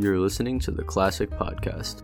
You're listening to the Classic Podcast.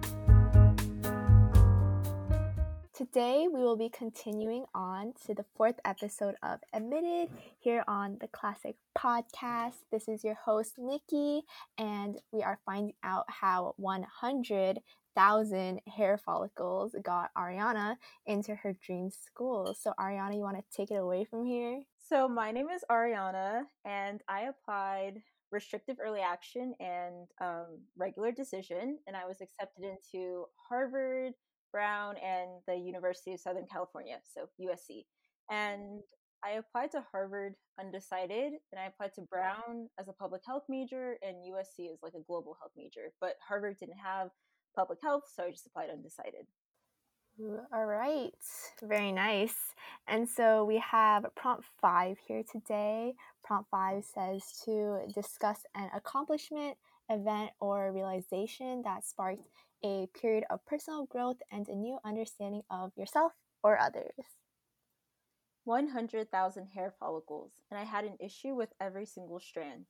Today, we will be continuing on to the fourth episode of Admitted here on the Classic Podcast. This is your host, Nikki, and we are finding out how 100,000 hair follicles got Ariana into her dream school. So, Ariana, you want to take it away from here? So, my name is Ariana, and I applied restrictive early action and um, regular decision, and I was accepted into Harvard Brown and the University of Southern California, so USC. And I applied to Harvard undecided, and I applied to Brown as a public health major, and USC is like a global health major. But Harvard didn't have public health, so I just applied undecided. All right, very nice. And so we have prompt five here today. Prompt five says to discuss an accomplishment, event, or realization that sparked a period of personal growth and a new understanding of yourself or others. 100,000 hair follicles, and I had an issue with every single strand.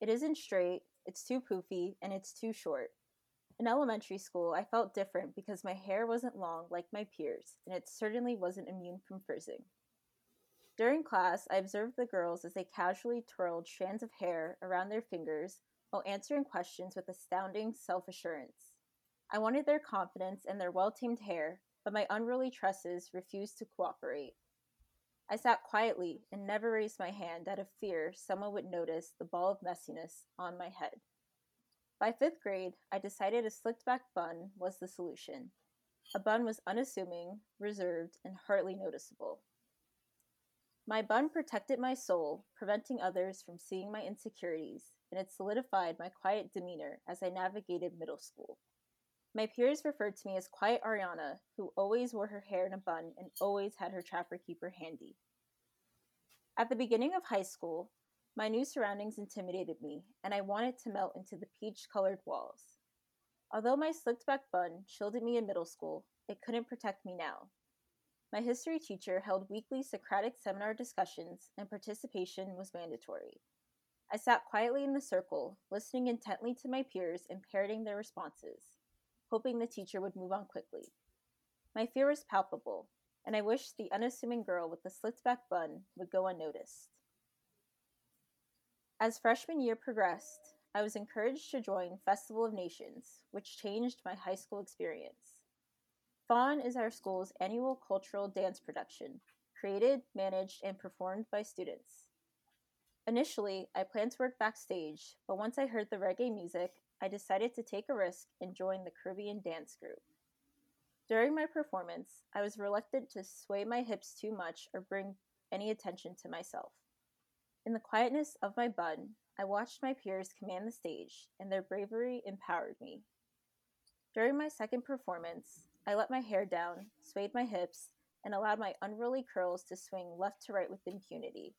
It isn't straight, it's too poofy, and it's too short. In elementary school, I felt different because my hair wasn't long like my peers, and it certainly wasn't immune from frizzing. During class, I observed the girls as they casually twirled strands of hair around their fingers while answering questions with astounding self assurance. I wanted their confidence and their well tamed hair, but my unruly tresses refused to cooperate. I sat quietly and never raised my hand out of fear someone would notice the ball of messiness on my head. By fifth grade, I decided a slicked back bun was the solution. A bun was unassuming, reserved, and hardly noticeable. My bun protected my soul, preventing others from seeing my insecurities, and it solidified my quiet demeanor as I navigated middle school. My peers referred to me as Quiet Ariana, who always wore her hair in a bun and always had her trapper keeper handy. At the beginning of high school, my new surroundings intimidated me, and I wanted to melt into the peach colored walls. Although my slicked back bun shielded me in middle school, it couldn't protect me now. My history teacher held weekly Socratic seminar discussions, and participation was mandatory. I sat quietly in the circle, listening intently to my peers and parroting their responses hoping the teacher would move on quickly. My fear was palpable, and I wished the unassuming girl with the slicked back bun would go unnoticed. As freshman year progressed, I was encouraged to join Festival of Nations, which changed my high school experience. Fawn is our school's annual cultural dance production, created, managed, and performed by students. Initially, I planned to work backstage, but once I heard the reggae music I decided to take a risk and join the Caribbean dance group. During my performance, I was reluctant to sway my hips too much or bring any attention to myself. In the quietness of my bun, I watched my peers command the stage, and their bravery empowered me. During my second performance, I let my hair down, swayed my hips, and allowed my unruly curls to swing left to right with impunity.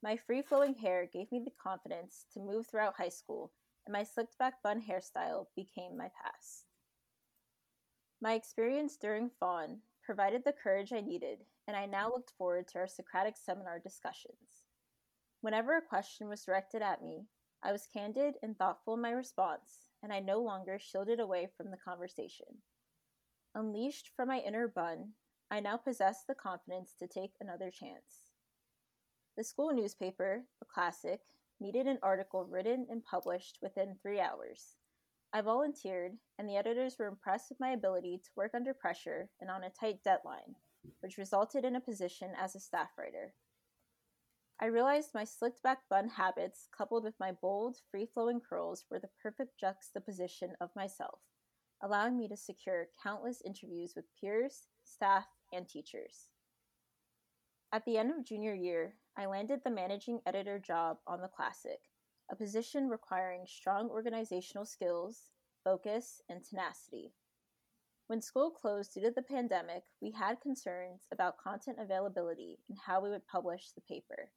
My free flowing hair gave me the confidence to move throughout high school and my slicked back bun hairstyle became my past. My experience during Fawn provided the courage I needed, and I now looked forward to our Socratic seminar discussions. Whenever a question was directed at me, I was candid and thoughtful in my response, and I no longer shielded away from the conversation. Unleashed from my inner bun, I now possess the confidence to take another chance. The school newspaper, The Classic, needed an article written and published within three hours. I volunteered, and the editors were impressed with my ability to work under pressure and on a tight deadline, which resulted in a position as a staff writer. I realized my slicked back bun habits, coupled with my bold, free flowing curls, were the perfect juxtaposition of myself, allowing me to secure countless interviews with peers, staff, and teachers. At the end of junior year, I landed the managing editor job on the Classic, a position requiring strong organizational skills, focus, and tenacity. When school closed due to the pandemic, we had concerns about content availability and how we would publish the paper.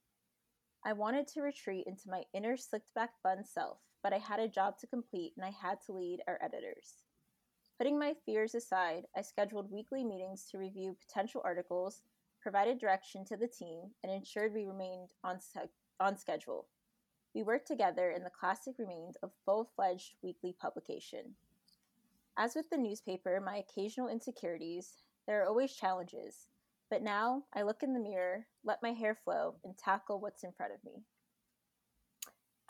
I wanted to retreat into my inner slicked back bun self, but I had a job to complete and I had to lead our editors. Putting my fears aside, I scheduled weekly meetings to review potential articles provided direction to the team, and ensured we remained on, se- on schedule. we worked together and the classic remained a full fledged weekly publication. As with the newspaper, my occasional insecurities, there are always challenges, but now I look in the mirror, let my hair flow, and tackle what's in front of me.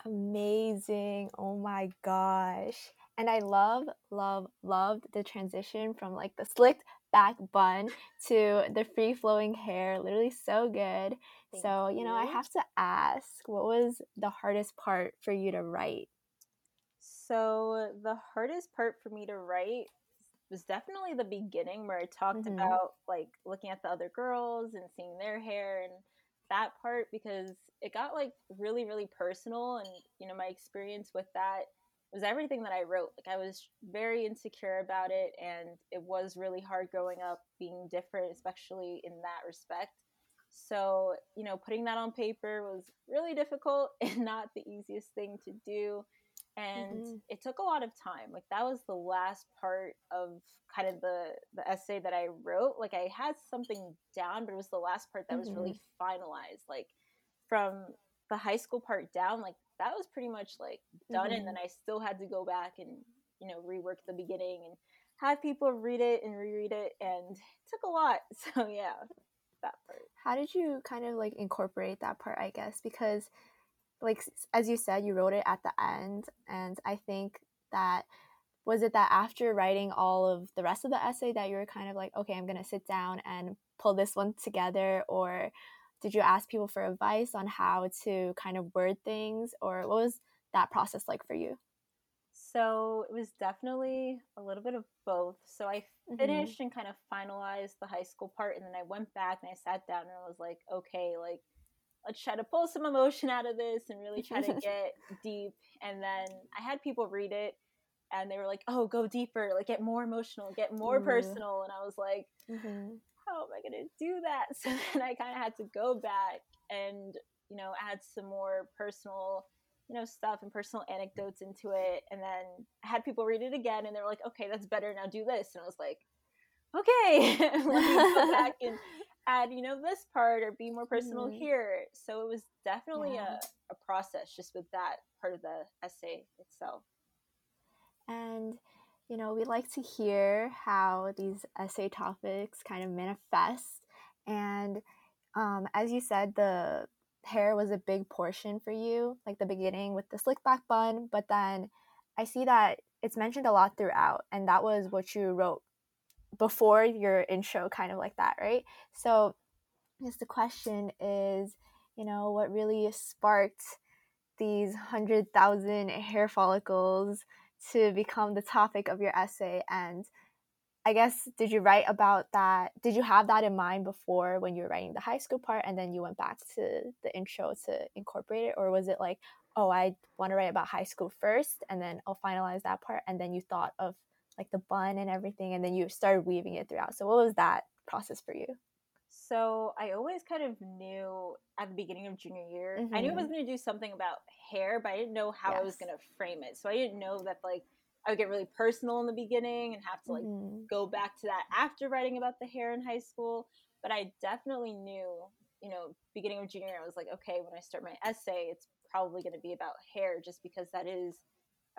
Amazing. Oh my gosh. And I love, love, loved the transition from like the slicked back bun to the free flowing hair. Literally so good. Thank so, you know, I have to ask, what was the hardest part for you to write? So, the hardest part for me to write was definitely the beginning where I talked Mhm. about like looking at the other girls and seeing their hair and that part because it got like really, really personal. And, you know, my experience with that was everything that I wrote. Like, I was very insecure about it, and it was really hard growing up being different, especially in that respect. So, you know, putting that on paper was really difficult and not the easiest thing to do. And Mhm. it took a lot of time. Like that was the last part of kind of the the essay that I wrote. Like I had something down, but it was the last part that was really finalized. Like from the high school part down, like that was pretty much like done and then I still had to go back and, you know, rework the beginning and have people read it and reread it and it took a lot. So yeah, that part. How did you kind of like incorporate that part, I guess? Because, like, as you said, you wrote it at the end. And I think that was it that after writing all of the rest of the essay that you were kind of like, okay, I'm going to sit down and pull this one together? Or did you ask people for advice on how to kind of word things? Or what was that process like for you? So it was definitely a little bit of both. So I Mhm. finished and kind of finalized the high school part, and then I went back and I sat down and I was like, okay, like let's try to pull some emotion out of this and really try to get deep. And then I had people read it, and they were like, oh, go deeper, like get more emotional, get more Ooh. personal. And I was like, Mm-hmm. how am I going to do that? So then I kind of had to go back and, you know, add some more personal, you know, stuff and personal anecdotes into it. And then I had people read it again and they were like, okay, that's better. Now do this. And I was like, okay, let me go back and add, you know, this part or be more personal Mhm. here. So it was definitely Yeah. a, a process just with that part of the essay itself. And, you know, we like to hear how these essay topics kind of manifest. And um, as you said, the hair was a big portion for you, like the beginning with the slick back bun. But then I see that it's mentioned a lot throughout, and that was what you wrote before your intro, kind of like that, right? So, I guess the question is, you know, what really sparked these hundred thousand hair follicles to become the topic of your essay and i guess did you write about that did you have that in mind before when you were writing the high school part and then you went back to the intro to incorporate it or was it like oh i want to write about high school first and then i'll finalize that part and then you thought of like the bun and everything and then you started weaving it throughout so what was that process for you So I always kind of knew at the beginning of junior year, I knew I was Mhm. going to do something about hair, but I didn't know how I was going to frame it. So I didn't know that like I would get really personal in the beginning and have to like Mhm. go back to that after writing about the hair in high school. But I definitely knew, you know, beginning of junior year, I was like, okay, when I start my essay, it's probably going to be about hair just because that is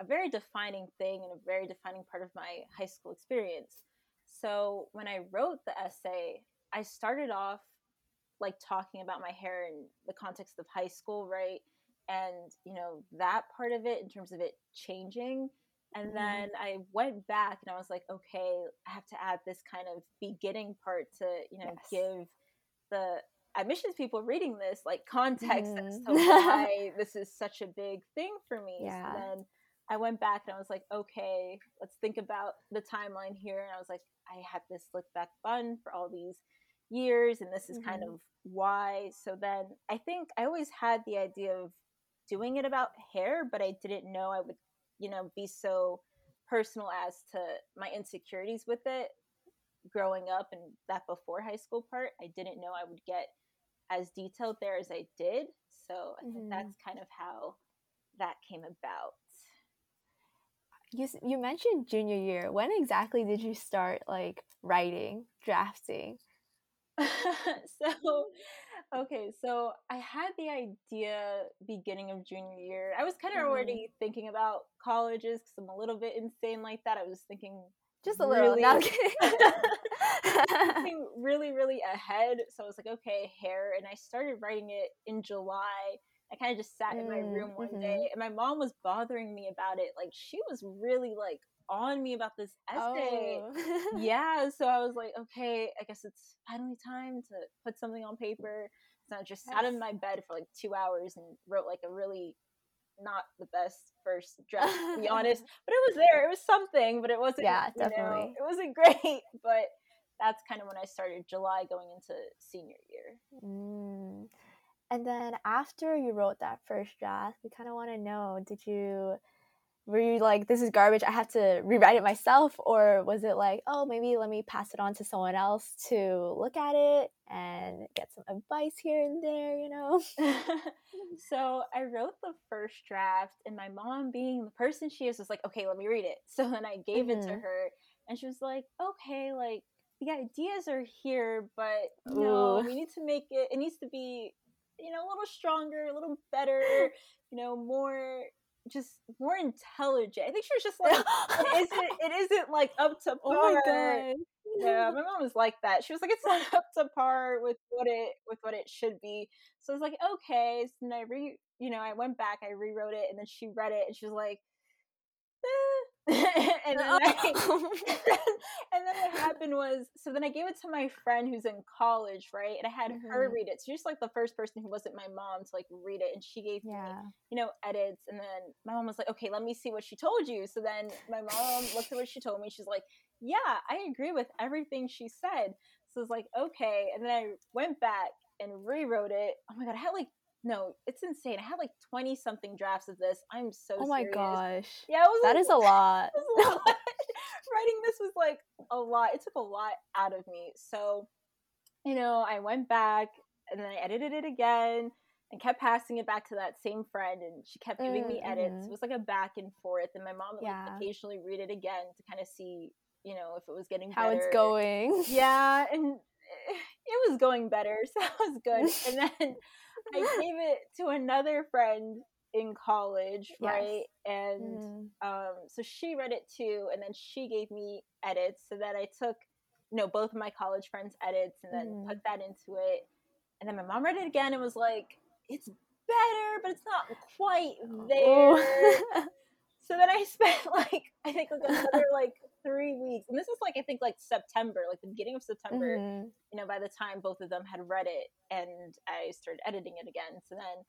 a very defining thing and a very defining part of my high school experience. So when I wrote the essay, I started off like talking about my hair in the context of high school, right? And, you know, that part of it in terms of it changing. And Mhm. then I went back and I was like, okay, I have to add this kind of beginning part to, you know, Yes. give the admissions people reading this like context as Mhm. to why this is such a big thing for me. Yeah. So then I went back and I was like, okay, let's think about the timeline here. And I was like, I had this slick back bun for all these years, and this is kind Mhm. of why. So then I think I always had the idea of doing it about hair, but I didn't know I would, you know, be so personal as to my insecurities with it growing up and that before high school part. I didn't know I would get as detailed there as I did. So I think that's kind of how that came about. You you mentioned junior year when exactly did you start like writing drafting so okay, so I had the idea beginning of junior year. I was kind of Mhm. already thinking about colleges because I'm a little bit insane like that. I was thinking Just a little. No, thinking really, really ahead. So I was like, okay, hair. And I started writing it in July. I kind of just sat in my Mm, room one mhm. day and my mom was bothering me about it. Like, she was really like on me about this essay. oh. Yeah. So I was like, okay, I guess it's finally time to put something on paper. So I just sat in my bed for like two hours and wrote like a really not the best first draft, to be honest. But it was there. It was something, but it wasn't. Yeah, you know, definitely. it wasn't great, but that's kind of when I started July going into senior year. Mm. And then after you wrote that first draft, we kind of want to know did you, were you like, this is garbage, I have to rewrite it myself? Or was it like, oh, maybe let me pass it on to someone else to look at it and get some advice here and there, you know? so I wrote the first draft, and my mom, being the person she is, was like, okay, let me read it. So then I gave it to Mhm. her, and she was like, okay, like the ideas are here, but no, Ooh. we need to make it, it needs to be, you know, a little stronger, a little better, you know, more. Just more intelligent. I think she was just like, it isn't. It isn't like up to par. oh my. Yeah, my mom was like that. She was like, it's not up to par with what it with what it should be. So I was like, okay. So then I re, you know, I went back, I rewrote it, and then she read it, and she was like. and then I, and then what happened was, so then I gave it to my friend who's in college, right? And I had her Mhm. read it. So she's like the first person who wasn't my mom to like read it, and she gave me you know, edits. And then my mom was like, okay, let me see what she told you. So then my mom looked at what she told me. She's like, yeah, I agree with everything she said. So it's like, okay. And then I went back and rewrote it. Oh my God, I had like, no, it's insane. I had like 20 something drafts of this. I'm so Oh my serious. gosh. Yeah, it was That like- is a lot. a lot. Writing this was like a lot. It took a lot out of me. So, you know, I went back and then I edited it again and kept passing it back to that same friend and she kept giving me Mm, edits. It was like a back and forth and my mom would Yeah. like occasionally read it again to kind of see, you know, if it was getting How it's going. Yeah, and it was going better, so that was good. And then I gave it to another friend in college, Yes. right? And Mhm. um, so she read it too, and then she gave me edits. So that I took, you know, both of my college friends' edits and then Mhm. put that into it. And then my mom read it again and was like, "It's better, but it's not quite there." Ooh. so then I spent like I think like another like three weeks, and this is like I think like September, like the beginning of September. Mhm. You know, by the time both of them had read it, and I started editing it again. So then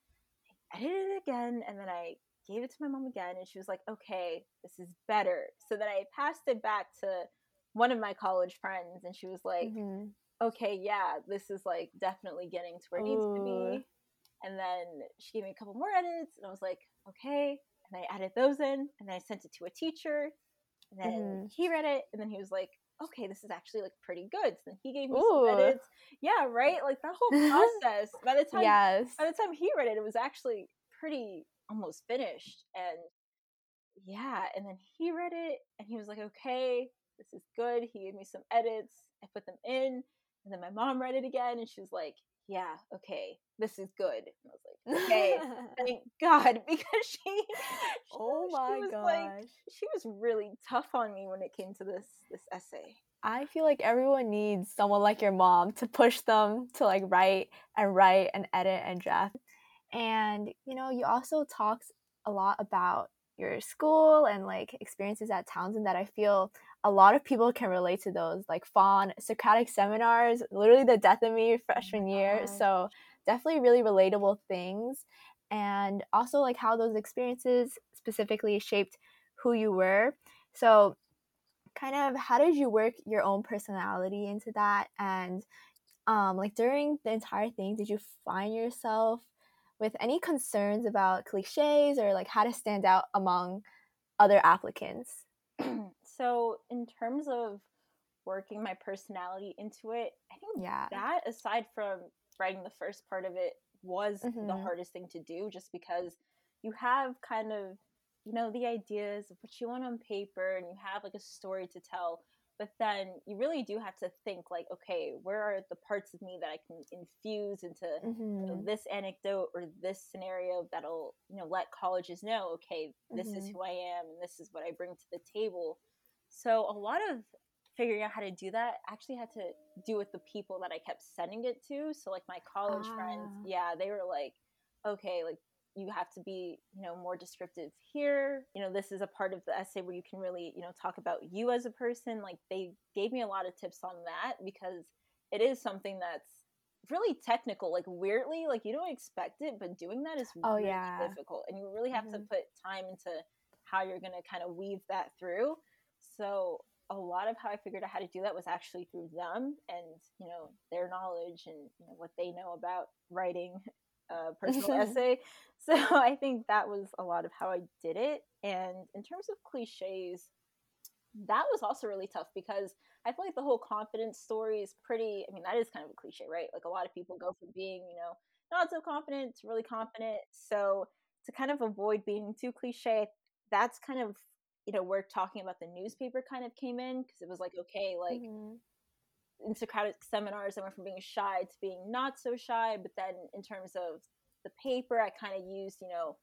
I edited it again, and then I gave it to my mom again, and she was like, "Okay, this is better." So then I passed it back to one of my college friends, and she was like, Mhm. okay, yeah, this is like definitely getting to where it needs to be. And then she gave me a couple more edits, and I was like, okay. And I added those in, and then I sent it to a teacher. And then Mhm. he read it, and then he was like, okay, this is actually like pretty good. So then he gave me Ooh. some edits. Yeah, right. Like that whole process. by the time Yes. by the time he read it, it was actually pretty almost finished. And yeah, and then he read it and he was like, okay, this is good. He gave me some edits. I put them in. And then my mom read it again and she was like, yeah, okay, this is good. And I was like, okay, thank God, because she, she oh she my was gosh. like, she was really tough on me when it came to this this essay. I feel like everyone needs someone like your mom to push them to like write and write and edit and draft. And you know, you also talked a lot about your school and like experiences at Townsend that I feel a lot of people can relate to those, like Fawn, Socratic seminars, literally the death of me freshman year. So definitely really relatable things. And also like how those experiences specifically shaped who you were. So kind of how did you work your own personality into that and um like during the entire thing did you find yourself with any concerns about cliches or like how to stand out among other applicants so in terms of working my personality into it, I think yeah that aside from writing the first part of it was the Mhm. hardest thing to do just because you have kind of you know the ideas of what you want on paper and you have like a story to tell but then you really do have to think like okay where are the parts of me that i can infuse into mm-hmm. you know, this anecdote or this scenario that'll you know let colleges know okay this mm-hmm. is who i am and this is what i bring to the table so a lot of figuring out how to do that actually had to do with the people that i kept sending it to. So like my college ah. friends yeah they were like okay like you have to be you know more descriptive here. You know this is a part of the essay where you can really you know talk about you as a person. Like they gave me a lot of tips on that because it is something that's really technical like weirdly like you don't expect it but doing that is oh really yeah. difficult and you really have mm-hmm. to put time into how you're going to kind of weave that through so a lot of how i figured out how to do that was actually through them and you know their knowledge and you know what they know about writing a personal essay. So I think that was a lot of how I did it. And in terms of cliches, that was also really tough because I feel like the whole confidence story is pretty. I mean, that is kind of a cliche, right? Like a lot of people go from being, you know, not so confident to really confident. So to kind of avoid being too cliche, that's kind of, you know, where talking about the newspaper kind of came in because it was like, okay, like mm-hmm in Socratic seminars, I went from being shy to being not so shy. But then in terms of the paper, I kind of used, you know,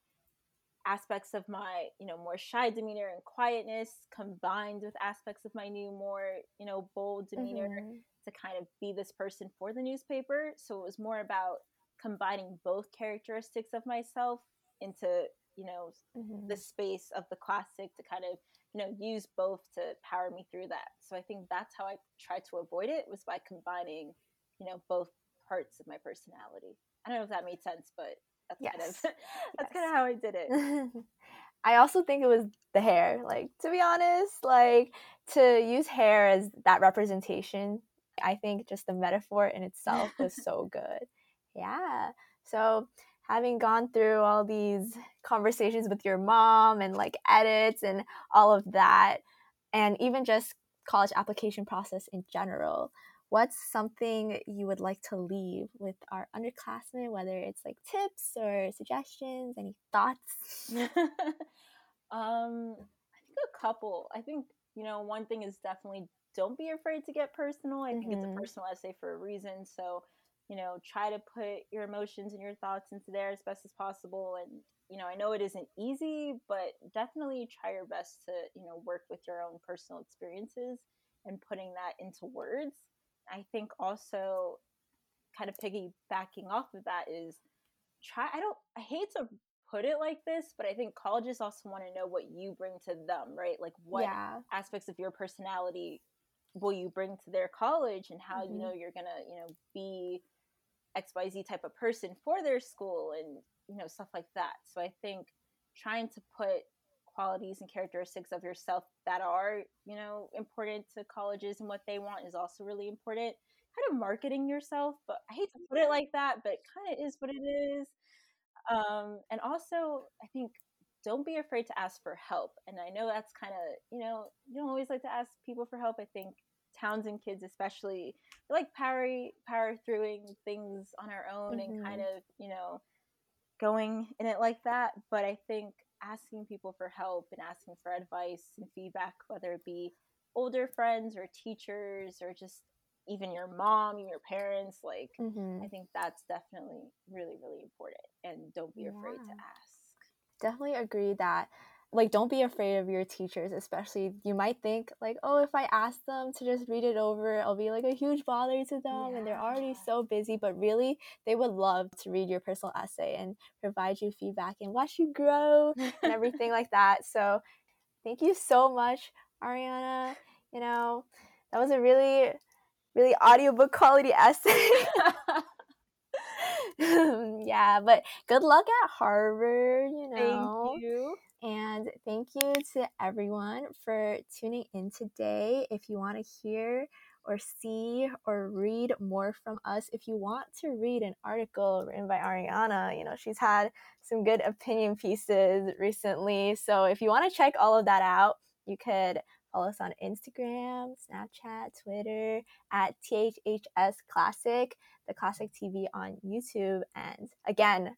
aspects of my, you know, more shy demeanor and quietness combined with aspects of my new, more, you know, bold demeanor mm-hmm. to kind of be this person for the newspaper. So it was more about combining both characteristics of myself into, you know, mm-hmm. the space of the classic to kind of you know use both to power me through that so i think that's how i tried to avoid it was by combining you know both parts of my personality i don't know if that made sense but that's yes. kind of that's yes. kind of how i did it i also think it was the hair like to be honest like to use hair as that representation i think just the metaphor in itself was so good yeah so having gone through all these conversations with your mom and like edits and all of that and even just college application process in general what's something you would like to leave with our underclassmen whether it's like tips or suggestions any thoughts um i think a couple i think you know one thing is definitely don't be afraid to get personal i mm-hmm. think it's a mm-hmm. personal essay for a reason so you know try to put your emotions and your thoughts into there as best as possible and you know i know it isn't easy but definitely try your best to you know work with your own personal experiences and putting that into words i think also kind of piggybacking off of that is try i don't i hate to put it like this but i think colleges also want to know what you bring to them right like what yeah. aspects of your personality will you bring to their college and how mm-hmm. you know you're gonna you know be xyz type of person for their school and you know stuff like that. So i think trying to put qualities and characteristics of yourself that are you know important to colleges and what they want is also really important. Kind of marketing yourself but i hate to put it like that but kind of is what it is. Um, and also i think don't be afraid to ask for help. And i know that's kind of you know you don't always like to ask people for help. I think Townsend kids especially like power power throughing things on our own mm-hmm. and kind of you know going in it like that but i think asking people for help and asking for advice and feedback whether it be older friends or teachers or just even your mom and your parents like mm-hmm. i think that's definitely really really important and don't be afraid to ask definitely agree that like don't be afraid of your teachers especially you might think like oh if i ask them to just read it over i'll be like a huge bother to them yeah. and they're already so busy but really they would love to read your personal essay and provide you feedback and watch you grow and everything like that so thank you so much ariana you know that was a really really audiobook quality essay yeah but good luck at harvard you know thank you and thank you to everyone for tuning in today. If you want to hear or see or read more from us, if you want to read an article written by Ariana, you know, she's had some good opinion pieces recently. So if you want to check all of that out, you could follow us on Instagram, Snapchat, Twitter at THHS Classic, the Classic TV on YouTube. And again,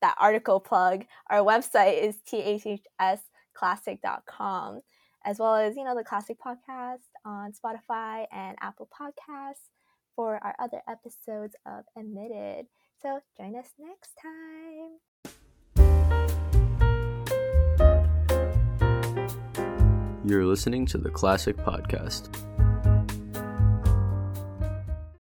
that article plug, our website is thhsclassic.com. as well as, you know, the Classic Podcast on Spotify and Apple Podcasts for our other episodes of Admitted. So join us next time. You're listening to the Classic Podcast.